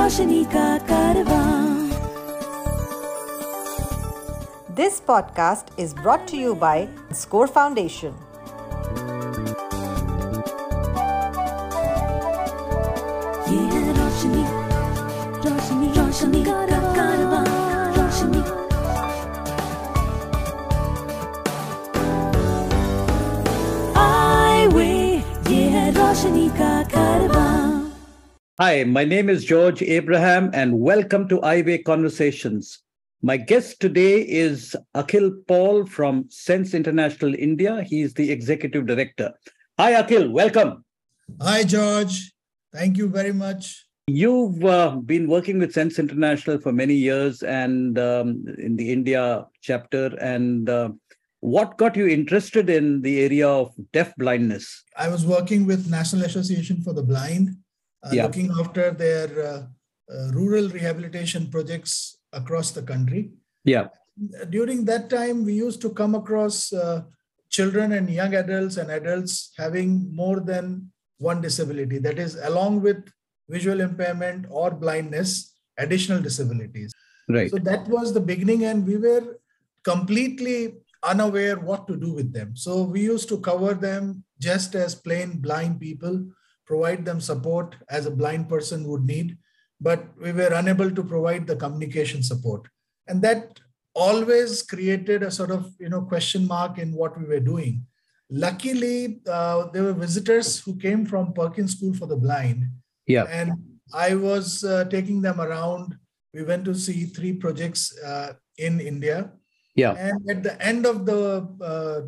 रोशनी का कारवां This podcast is brought to you by Score Foundation. Hi, my name is George Abraham, and welcome to Eyeway Conversations. My guest today is Akhil Paul from Sense International India. He is the executive director. Hi, Akhil, welcome. Hi, George. Thank you very much. You've uh, been working with Sense International for many years and um, in the India chapter. And uh, what got you interested in the area of deaf blindness? I was working with National Association for the Blind, Yeah. looking after their uh, uh, rural rehabilitation projects across the country. Yeah, During that time, we used to come across uh, children and young adults and adults having more than one disability. That is, along with visual impairment or blindness, additional disabilities. right. So that was the beginning, and we were completely unaware what to do with them. So we used to cover them just as plain blind people, provide them support as a blind person would need, but we were unable to provide the communication support. And that always created a sort of you know question mark in what we were doing. Luckily, uh, there were visitors who came from Perkins School for the Blind, Yeah, and I was uh, taking them around. We went to see three projects uh, in India, yeah, and at the end of the uh,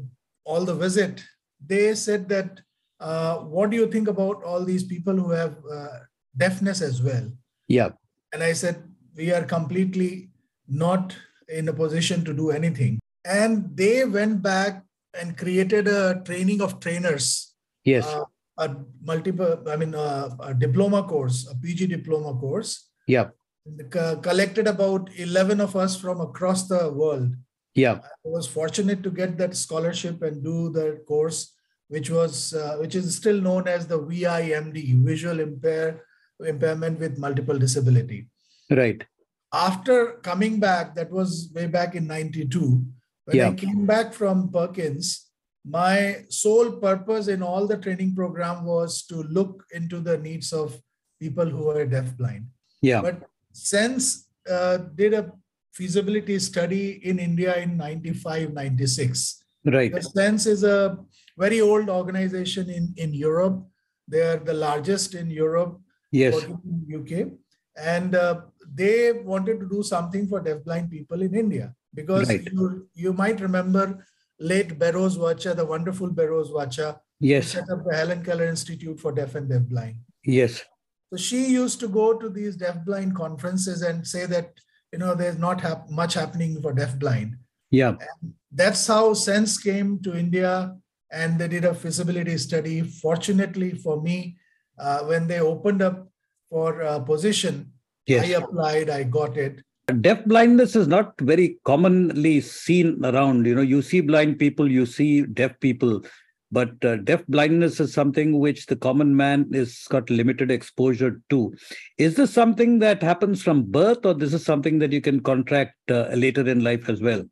all the visit, they said that, uh, "What do you think about all these people who have uh, deafness as well?" yeah, And I said, "We are completely not in a position to do anything." And they went back and created a training of trainers yes, uh, a multiple, I mean, uh, a diploma course, a PG diploma course. yeah, Co- collected about 11 of us from across the world. yeah, I was fortunate to get that scholarship and do the course, which was, uh, which is still known as the VIMD, Visual Impair, Impairment with Multiple Disability. right. After coming back, that was way back in 92, when I came back from Perkins, my sole purpose in all the training program was to look into the needs of people who are deafblind. Yeah, But Sense uh, did a feasibility study in India in 95, 96. right. The Sense is a very old organization in, in Europe. They are the largest in Europe Yes, UK, and uh, they wanted to do something for deafblind people in India because Right. you you might remember late Vacha, the wonderful Vacha, yes, set up the Helen Keller Institute for Deaf and Deafblind. yes, So she used to go to these deafblind conferences and say that you know there's not hap- much happening for deafblind. yeah, That's how Sense came to India and they did a feasibility study. Fortunately for me, uh, when they opened up for a position, yes. I applied, I got it. deaf blindness is not very commonly seen around you know you see blind people you see deaf people but uh, deaf blindness is something which the common man is got limited exposure to is this something that happens from birth or this is something that you can contract uh, later in life as well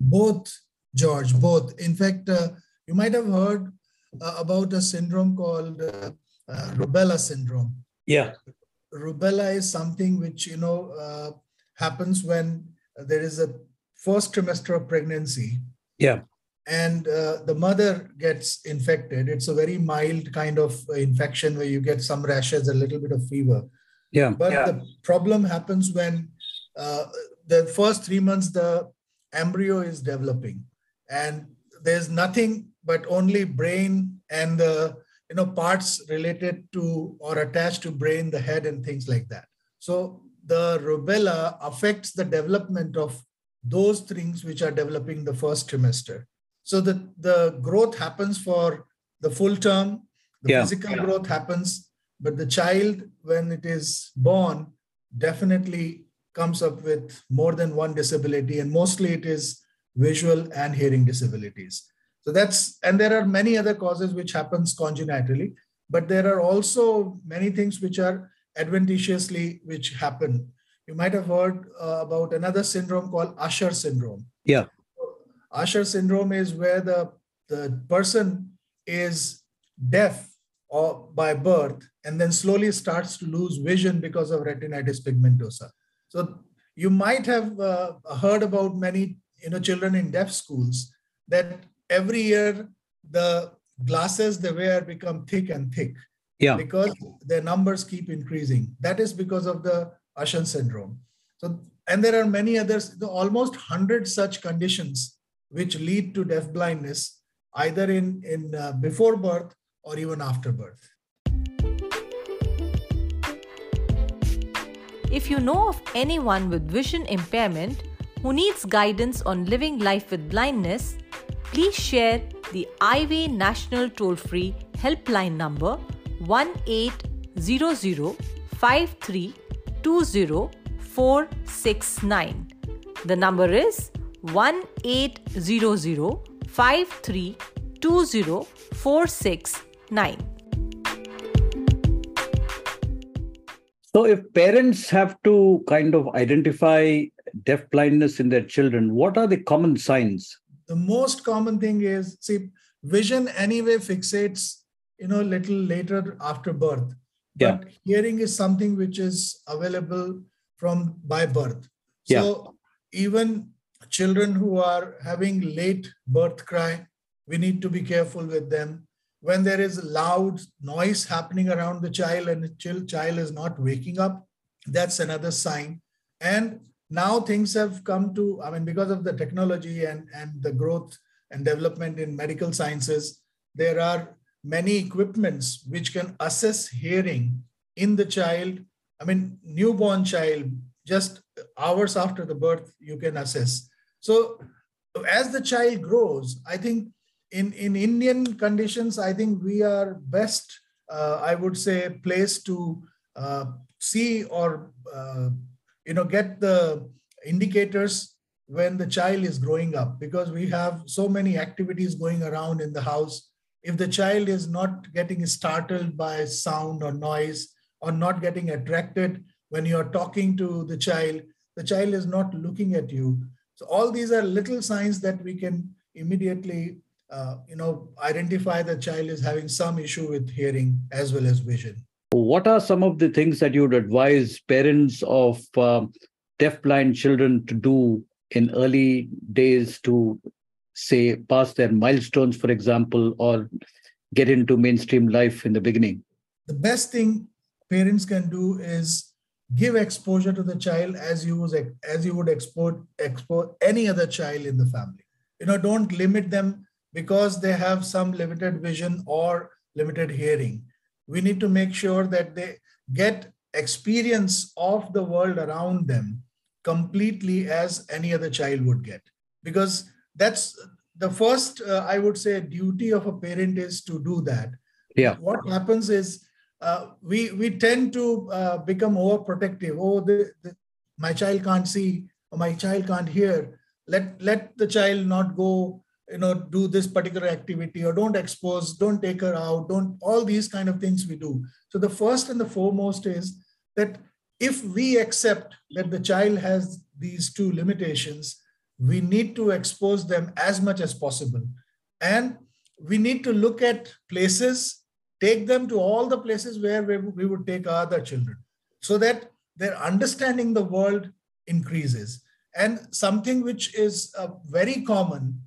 Both, George, both. In fact, uh, you might have heard uh, about a syndrome called uh, uh, rubella syndrome. yeah. Rubella is something which you know uh, happens when there is a first trimester of pregnancy. Yeah. And uh, the mother gets infected. It's a very mild kind of infection where you get some rashes a little bit of fever. Yeah. But the problem happens when uh, the first three months the embryo is developing. And there's nothing but only brain and the you know parts related to or attached to brain the head and things like that. So the rubella affects the development of those things which are developing the first trimester. So the the growth happens for the full term the Yeah. physical growth happens but the child when it is born definitely comes up with more than one disability and mostly it is visual and hearing disabilities so that's and there are many other causes which happens congenitally but there are also many things which are adventitiously which happen. You might have heard uh, about another syndrome called Usher syndrome. Yeah. Usher syndrome is where the, the person is deaf or by birth and then slowly starts to lose vision because of retinitis pigmentosa. So you might have uh, heard about many you know children in deaf schools that every year the glasses they wear become thick and thick. Yeah. Because their numbers keep increasing. That is because of the Usher syndrome. So and there are many others almost 100 such conditions which lead to deaf blindness either in in uh, before birth or even after birth. If you know of anyone with vision impairment who needs guidance on living life with blindness please share the Eyeway National Toll Free Helpline number 1800 5320469. The number is 1800 5320469. So, if parents have to kind of identify deaf blindness in their children, what are the common signs? The most common thing is see vision anyway fixates you know a little later after birth yeah. but hearing is something which is available from by birth so yeah. even children who are having late birth cry we need to be careful with them when there is loud noise happening around the child and the child is not waking up that's another sign and now things have come to i mean because of the technology and and the growth and development in medical sciences there are many equipments which can assess hearing in the child. I mean newborn child just hours after the birth you can assess. So as the child grows i think in in indian conditions i think we are best uh, i would say placed to uh, see or uh, you know get the indicators when the child is growing up because we have so many activities going around in the house. If the child is not getting startled by sound or noise or not getting attracted when you're talking to the child the child is not looking at you. So all these are little signs that we can immediately uh, you know identify the child is having some issue with hearing as well as vision what are some of the things that you would advise parents of um, deaf-blind children to do in early days to, say, pass their milestones, for example, or get into mainstream life in the beginning? The best thing parents can do is give exposure to the child as you was as you would export export any other child in the family. You know, don't limit them because they have some limited vision or limited hearing we need to make sure that they get experience of the world around them completely as any other child would get. Because that's the first uh, i would say duty of a parent is to do that. Yeah. What happens is uh, we we tend to uh, become overprotective. Oh the, the, my child can't see or my child can't hear. Let let the child not go you know do this particular activity or don't expose don't take her out don't all these kind of things we do. So the first and the foremost is that if we accept that the child has these two limitations we need to expose them as much as possible. And we need to look at places take them to all the places where we would take other children so that their understanding the world increases. And something which is uh, very common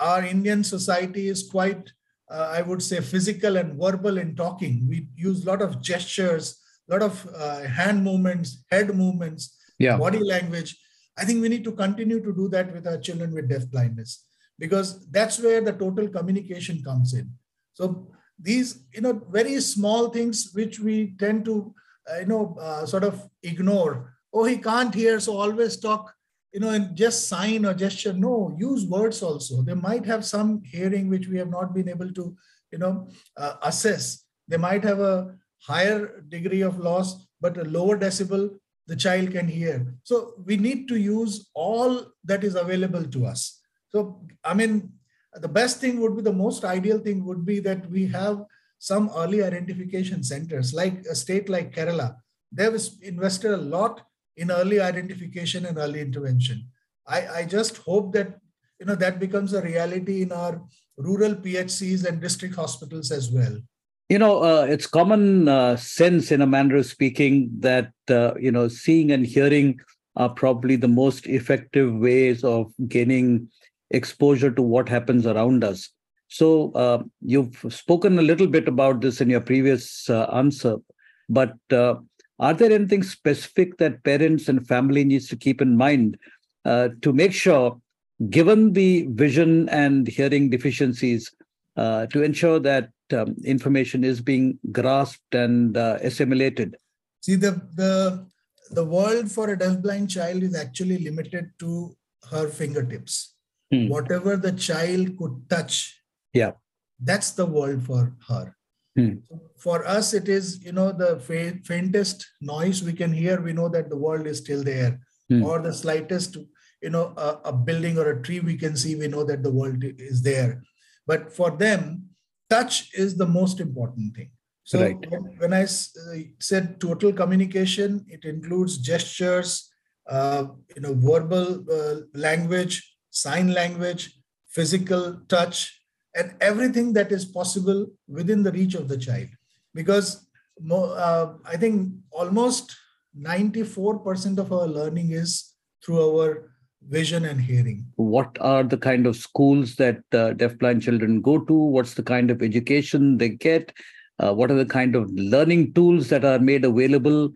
our Indian society is quite, uh, I would say, physical and verbal in talking. We use a lot of gestures, a lot of uh, hand movements, head movements, yeah. body language. I think we need to continue to do that with our children with deaf blindness because that's where the total communication comes in. So these, you know, very small things which we tend to, uh, you know, uh, sort of ignore. Oh, he can't hear, so always talk you know, and just sign or gesture. No, use words also. They might have some hearing which we have not been able to, you know, uh, assess. They might have a higher degree of loss, but a lower decibel the child can hear. So we need to use all that is available to us. So I mean, the best thing would be the most ideal thing would be that we have some early identification centers, like a state like Kerala. They've invested a lot in early identification and early intervention. I, I just hope that you know that becomes a reality in our rural PHCs and district hospitals as well. You know, uh, it's common uh, sense, in a manner of speaking, that uh, you know, seeing and hearing are probably the most effective ways of gaining exposure to what happens around us. So uh, you've spoken a little bit about this in your previous uh, answer, but uh, are there anything specific that parents and family needs to keep in mind uh, to make sure, given the vision and hearing deficiencies, uh, to ensure that um, information is being grasped and uh, assimilated? See, the the the world for a deafblind child is actually limited to her fingertips. Hmm. Whatever the child could touch, yeah, that's the world for her. Hmm. For us, it is you know the fa- faintest noise we can hear, we know that the world is still there, hmm. or the slightest you know a, a building or a tree we can see, we know that the world is there. But for them, touch is the most important thing. So right. when, when, I uh, said total communication, it includes gestures, uh, you know, verbal uh, language, sign language, physical touch, and everything that is possible within the reach of the child. Because uh, I think almost 94% of our learning is through our vision and hearing. What are the kind of schools that uh, deafblind children go to? What's the kind of education they get? Uh, what are the kind of learning tools that are made available?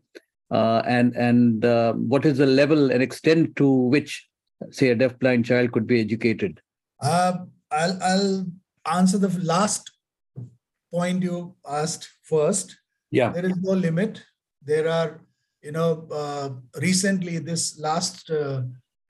Uh, and and uh, what is the level and extent to which, say, a deafblind child could be educated? Uh, I'll, I'll answer the last point you asked first. Yeah. There is no limit. There are, you know, uh, recently this last uh,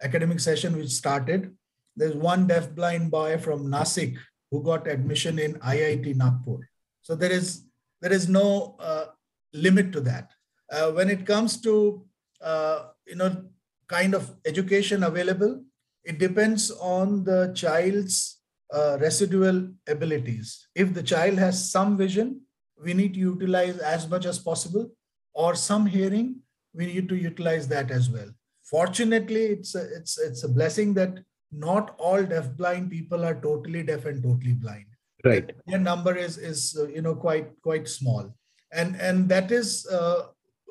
academic session which started, there's one deaf-blind boy from Nasik who got admission in IIT Nagpur. So there is there is no uh, limit to that. Uh, when it comes to uh, you know kind of education available, it depends on the child's uh, residual abilities. If the child has some vision, we need to utilize as much as possible, or some hearing, we need to utilize that as well. Fortunately it's a, it's it's a blessing that not all deaf blind people are totally deaf and totally blind. Right. Their number is is uh, you know quite quite small. And and that is uh,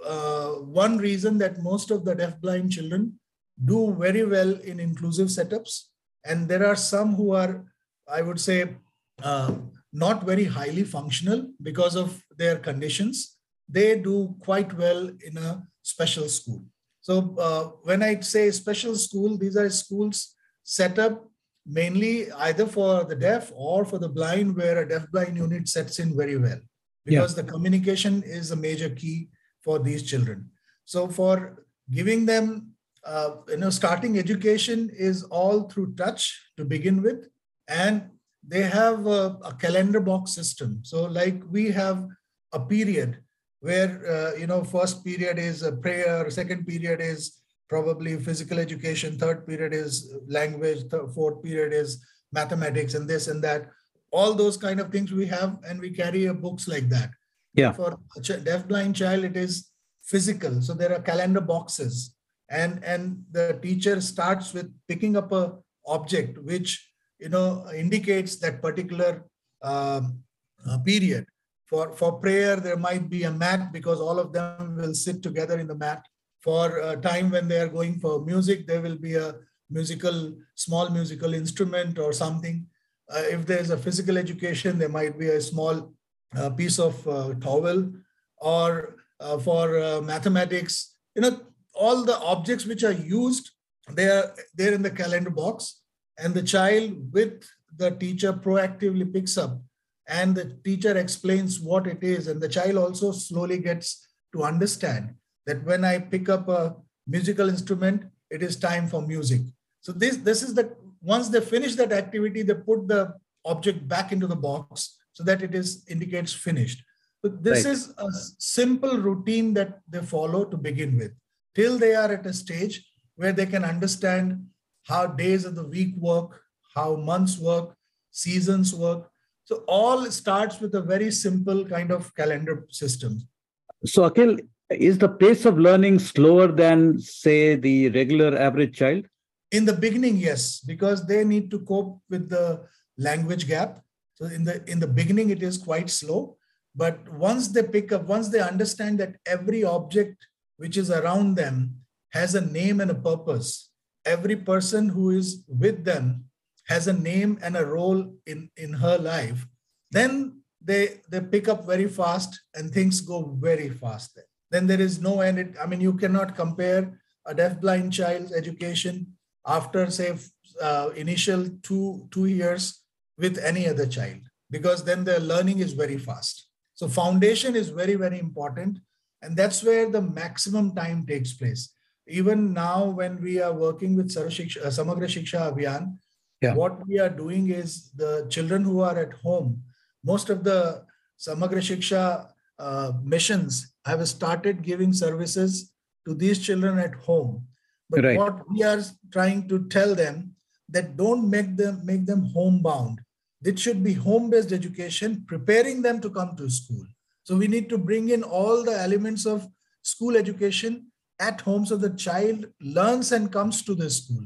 uh, one reason that most of the deaf blind children do very well in inclusive setups. And there are some who are i would say uh, not very highly functional because of their conditions they do quite well in a special school so uh, when I say special school, these are schools set up mainly either for the deaf or for the blind, where a deaf blind unit sets in very well because yeah. the communication is a major key for these children. So for giving them, uh, you know, starting education is all through touch to begin with, and they have a, a calendar box system. So like we have a period where uh, you know first period is a prayer second period is probably physical education third period is language fourth period is mathematics and this and that. All those kind of things we have and we carry a books like that. Yeah. For a deaf blind child it is physical. So there are calendar boxes. And and the teacher starts with picking up a object which you know indicates that particular um, uh, period for, for prayer, there might be a mat because all of them will sit together in the mat. For a time when they are going for music, there will be a musical, small musical instrument or something. Uh, if there's a physical education, there might be a small uh, piece of uh, towel or uh, for uh, mathematics, you know, all the objects which are used, they are there in the calendar box and the child with the teacher proactively picks up and the teacher explains what it is. And the child also slowly gets to understand that when i pick up a musical instrument it is time for music. So this this is the once they finish that activity they put the object back into the box so that it is indicates finished. So this right. is a simple routine that they follow to begin with till they are at a stage where they can understand how days of the week work how months work seasons work So all starts with a very simple kind of calendar system. So, Akhil, is the pace of learning slower than, say, the regular average child? In the beginning, yes, because they need to cope with the language gap. So in the in the beginning, it is quite slow. But once they pick up, once they understand that every object which is around them has a name and a purpose, every person who is with them has a name and a role in, in her life, then they they pick up very fast and things go very fast then. Then there is no end. It, I mean, you cannot compare a deaf-blind child's education after, say, uh, initial two two years with any other child because then the learning is very fast. So foundation is very very important, and that's where the maximum time takes place. Even now, when we are working with uh, Samagra Shiksha Abhiyan, yeah. what we are doing is the children who are at home, most of the Samagra Shiksha uh, missions have started giving services to these children at home. But right. what we are trying to tell them that don't make them make them homebound. It should be home-based education, preparing them to come to school. So we need to bring in all the elements of school education at home so the child learns and comes to the school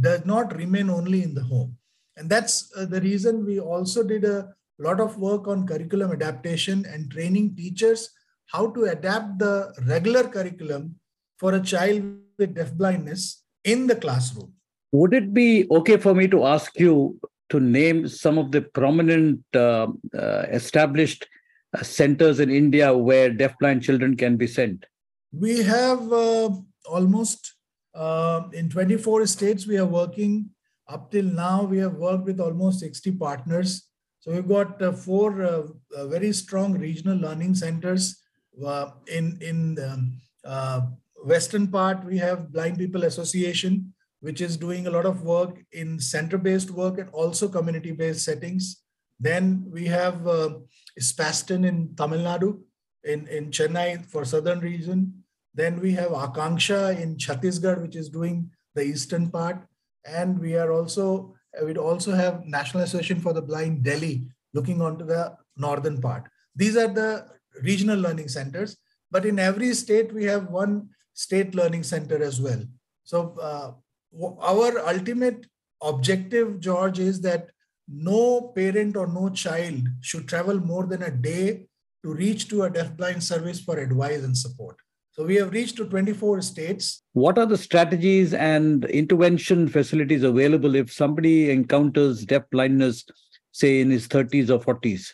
does not remain only in the home. And that's uh, the reason we also did a lot of work on curriculum adaptation and training teachers how to adapt the regular curriculum for a child with deaf blindness in the classroom. Would it be okay for me to ask you to name some of the prominent uh, uh, established uh, centers in India where deafblind children can be sent? We have uh, almost uh, in 24 states, we are working. Up till now, we have worked with almost 60 partners. So we've got uh, four uh, uh very strong regional learning centers. Uh, in in the um, western part, we have Blind People Association, which is doing a lot of work in center-based work and also community-based settings. Then we have uh, Spaston in Tamil Nadu, in, in Chennai for southern region. Then we have Akanksha in Chhattisgarh, which is doing the eastern part. And we are also, we also have National Association for the Blind Delhi, looking onto the northern part. These are the regional learning centers. But in every state, we have one state learning center as well. So uh, our ultimate objective, George, is that no parent or no child should travel more than a day to reach to a deafblind service for advice and support. So we have reached to 24 states. What are the strategies and intervention facilities available if somebody encounters deaf blindness, say in his 30s or 40s?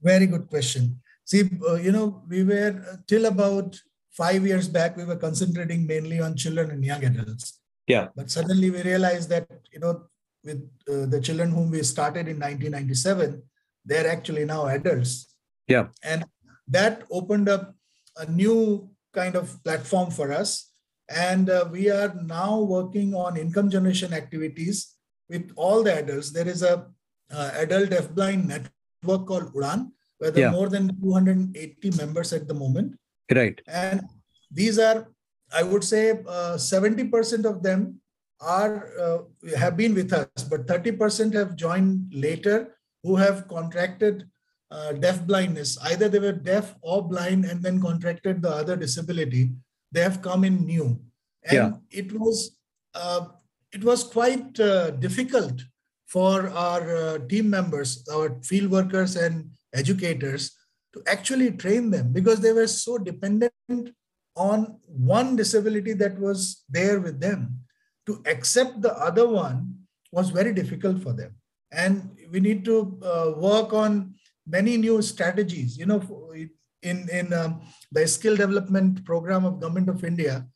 Very good question. See, uh, you know, we were uh, till about five years back, we were concentrating mainly on children and young adults. Yeah. But suddenly we realized that, you know, with uh, the children whom we started in 1997, they're actually now adults. Yeah. And that opened up a new kind of platform for us. And uh, we are now working on income generation activities with all the adults. There is a uh, adult deafblind network called Udan, where there yeah. are more than 280 members at the moment. Right. And these are, I would say, uh, 70% of them are uh, have been with us, but 30% have joined later who have contracted uh, deaf blindness. Either they were deaf or blind and then contracted the other disability. They have come in new, and yeah. it was uh, it was quite uh, difficult for our uh, team members, our field workers and educators to actually train them because they were so dependent on one disability that was there with them. To accept the other one was very difficult for them, and we need to uh, work on many new strategies. You know, in in um, the skill development program of Government of India,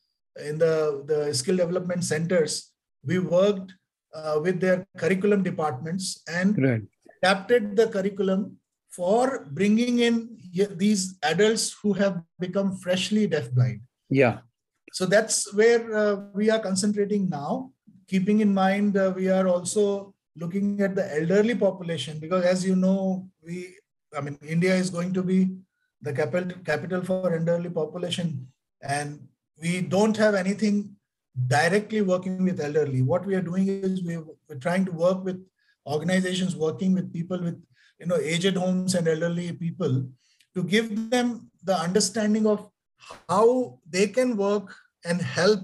in the the skill development centers, we worked uh, with their curriculum departments and right. adapted the curriculum for bringing in these adults who have become freshly deafblind. Yeah. So that's where uh, we are concentrating now, keeping in mind uh, we are also looking at the elderly population because as you know, we I mean, India is going to be the capital capital for elderly population, and we don't have anything directly working with elderly. What we are doing is we're, we're trying to work with organizations working with people with you know aged homes and elderly people to give them the understanding of how they can work and help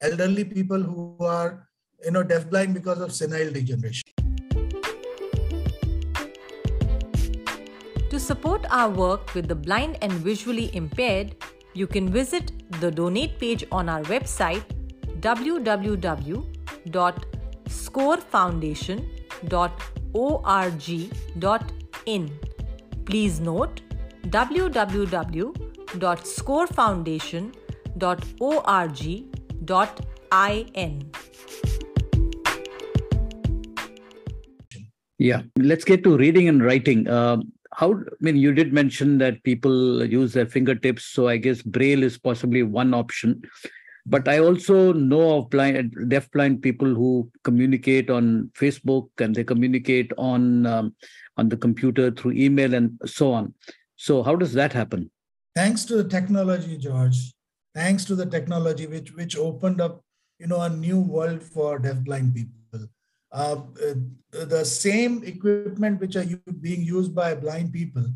elderly people who are you know deafblind because of senile degeneration To support our work with the blind and visually impaired, you can visit the donate page on our website www.scorefoundation.org.in. Please note www.scorefoundation.org.in. Yeah, let's get to reading and writing. Um, how, I mean, you did mention that people use their fingertips, so I guess Braille is possibly one option. But I also know of blind, deaf blind people who communicate on Facebook and they communicate on um, on the computer through email and so on. So how does that happen? Thanks to the technology, George. Thanks to the technology, which which opened up, you know, a new world for deafblind people. Uh, uh, the same equipment which are being used by blind people.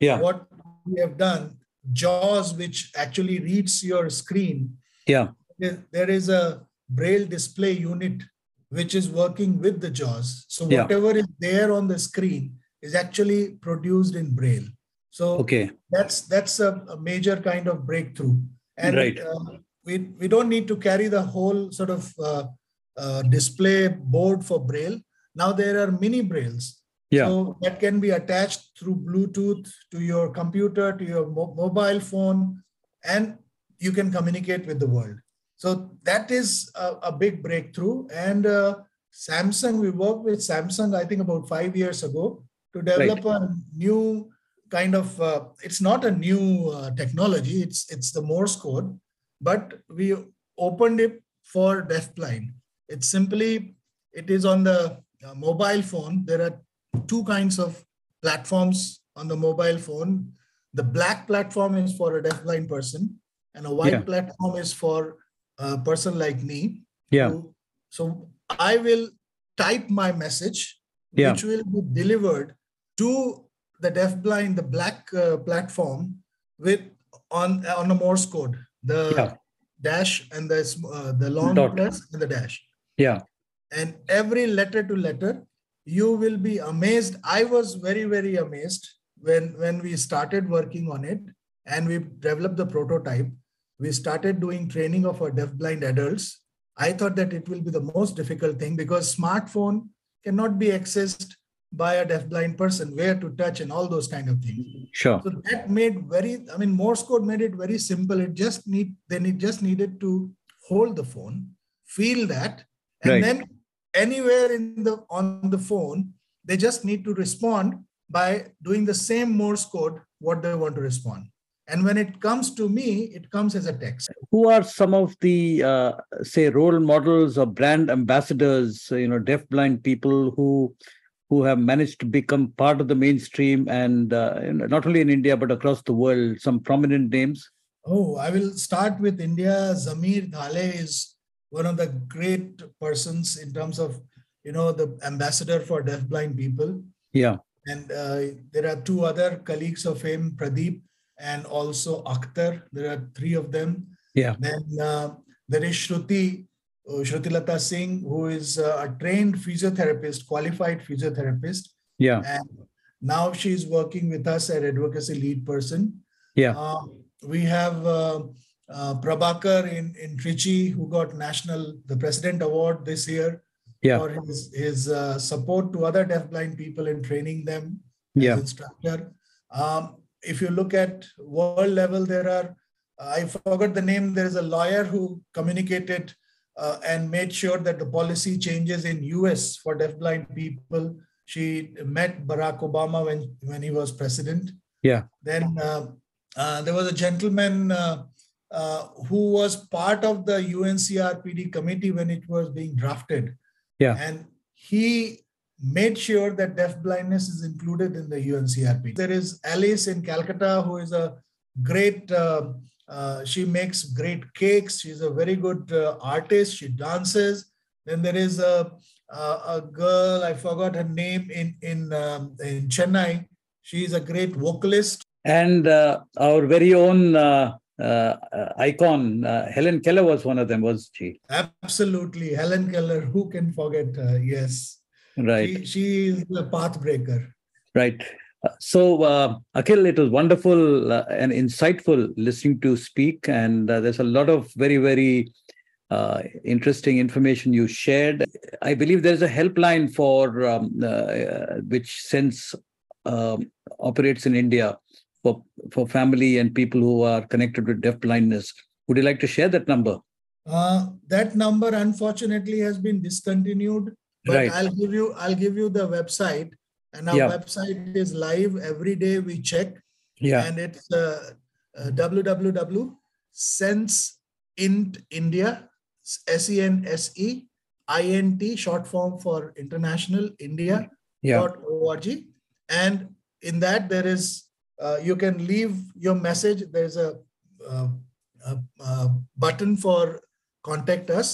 Yeah. What we have done, JAWS, which actually reads your screen. Yeah. There is a braille display unit which is working with the JAWS. So Yeah. whatever is there on the screen is actually produced in braille. So Okay. that's that's a, a major kind of breakthrough and Right. uh, we we don't need to carry the whole sort of uh, uh, display board for braille. Now there are mini brailles. Yeah. so that can be attached through bluetooth to your computer to your mo- mobile phone and you can communicate with the world. So that is a, a big breakthrough. And uh, samsung we worked with samsung i think about 5 years ago to develop a new kind of uh, it's not a new uh, technology. It's it's the morse code but we opened it for deafblind it's simply it is on the uh, mobile phone there are two kinds of platforms on the mobile phone the black platform is for a deafblind person and a white Yeah. platform is for a person like me Yeah. who- so i will type my message Yeah. which will be delivered to the deafblind the black uh, platform with on on a morse code the Yeah. dash and the uh, the long Dot. press and the dash Yeah. and every letter to letter you will be amazed i was very very amazed when when we started working on it and we developed the prototype we started doing training of our deafblind adults i thought that it will be the most difficult thing because smartphone cannot be accessed by a deafblind person where to touch and all those kind of things Sure. so that made very, I mean, Morse code made it very simple. It just need, then it just needed to hold the phone, feel that, and Right. then anywhere in the on the phone, they just need to respond by doing the same Morse code what they want to respond. And when it comes to me, it comes as a text. Who are some of the uh, say role models or brand ambassadors? You know, deaf-blind people who who have managed to become part of the mainstream and uh, not only in India but across the world. Some prominent names. Oh, I will start with India. Zamir Dhale is one of the great persons in terms of, you know, the ambassador for deafblind people. Yeah. And uh, there are two other colleagues of him, Pradeep and also Akhtar. There are three of them. Yeah. Then uh, there is Shruti, uh, Shrutilata Singh, who is uh, a trained physiotherapist, qualified physiotherapist. Yeah. And now she's working with us as advocacy lead person. Yeah. Uh, we have uh, uh, Prabhakar in, in Trichy, who got national, the president award this year Yeah. for his, his uh, support to other deafblind people in training them Yeah. as instructor. Um, if you look at world level, there are, I forgot the name, there is a lawyer who communicated uh, and made sure that the policy changes in US for deafblind people. She met Barack Obama when, when he was president. Yeah. Then uh, uh, there was a gentleman uh, uh, who was part of the UNCRPD committee when it was being drafted. Yeah. And he made sure that deaf blindness is included in the UNCRPD. There is Alice in Calcutta, who is a great, uh, uh, she makes great cakes. She's a very good uh, artist. She dances. Then there is a, uh, a girl, I forgot her name, in, in, um, in Chennai. She's a great vocalist. And uh, our very own uh, uh, icon, uh, Helen Keller was one of them, was she? Absolutely. Helen Keller, who can forget her? Yes. Right. She, she is the path breaker. Right. So, uh, Akhil, it was wonderful uh, and insightful listening to speak, and uh, there's a lot of very, very uh, interesting information you shared. I believe there's a helpline for um, uh, which Sense um, operates in India for for family and people who are connected with deaf blindness. Would you like to share that number? Uh, that number unfortunately has been discontinued, but Right. I'll give you I'll give you the website, and our Yeah. website is live every day. We check, Yeah. and it's uh, uh, www.senseint S E N S E I N T short form for international India Yeah. dot org and in that there is uh, you can leave your message there's a, uh, a, a button for contact us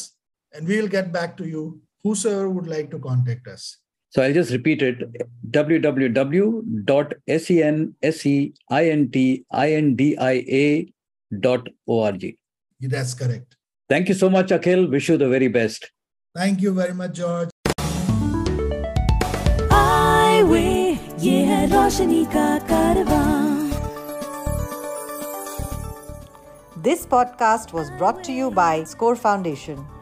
and we will get back to you whosoever would like to contact us So I'll just repeat it www.senseintindia.org. that's correct Thank you so much, Akhil. Wish you the very best. thank you very much george रोशनी का कारवां This podcast was brought to you by Score Foundation.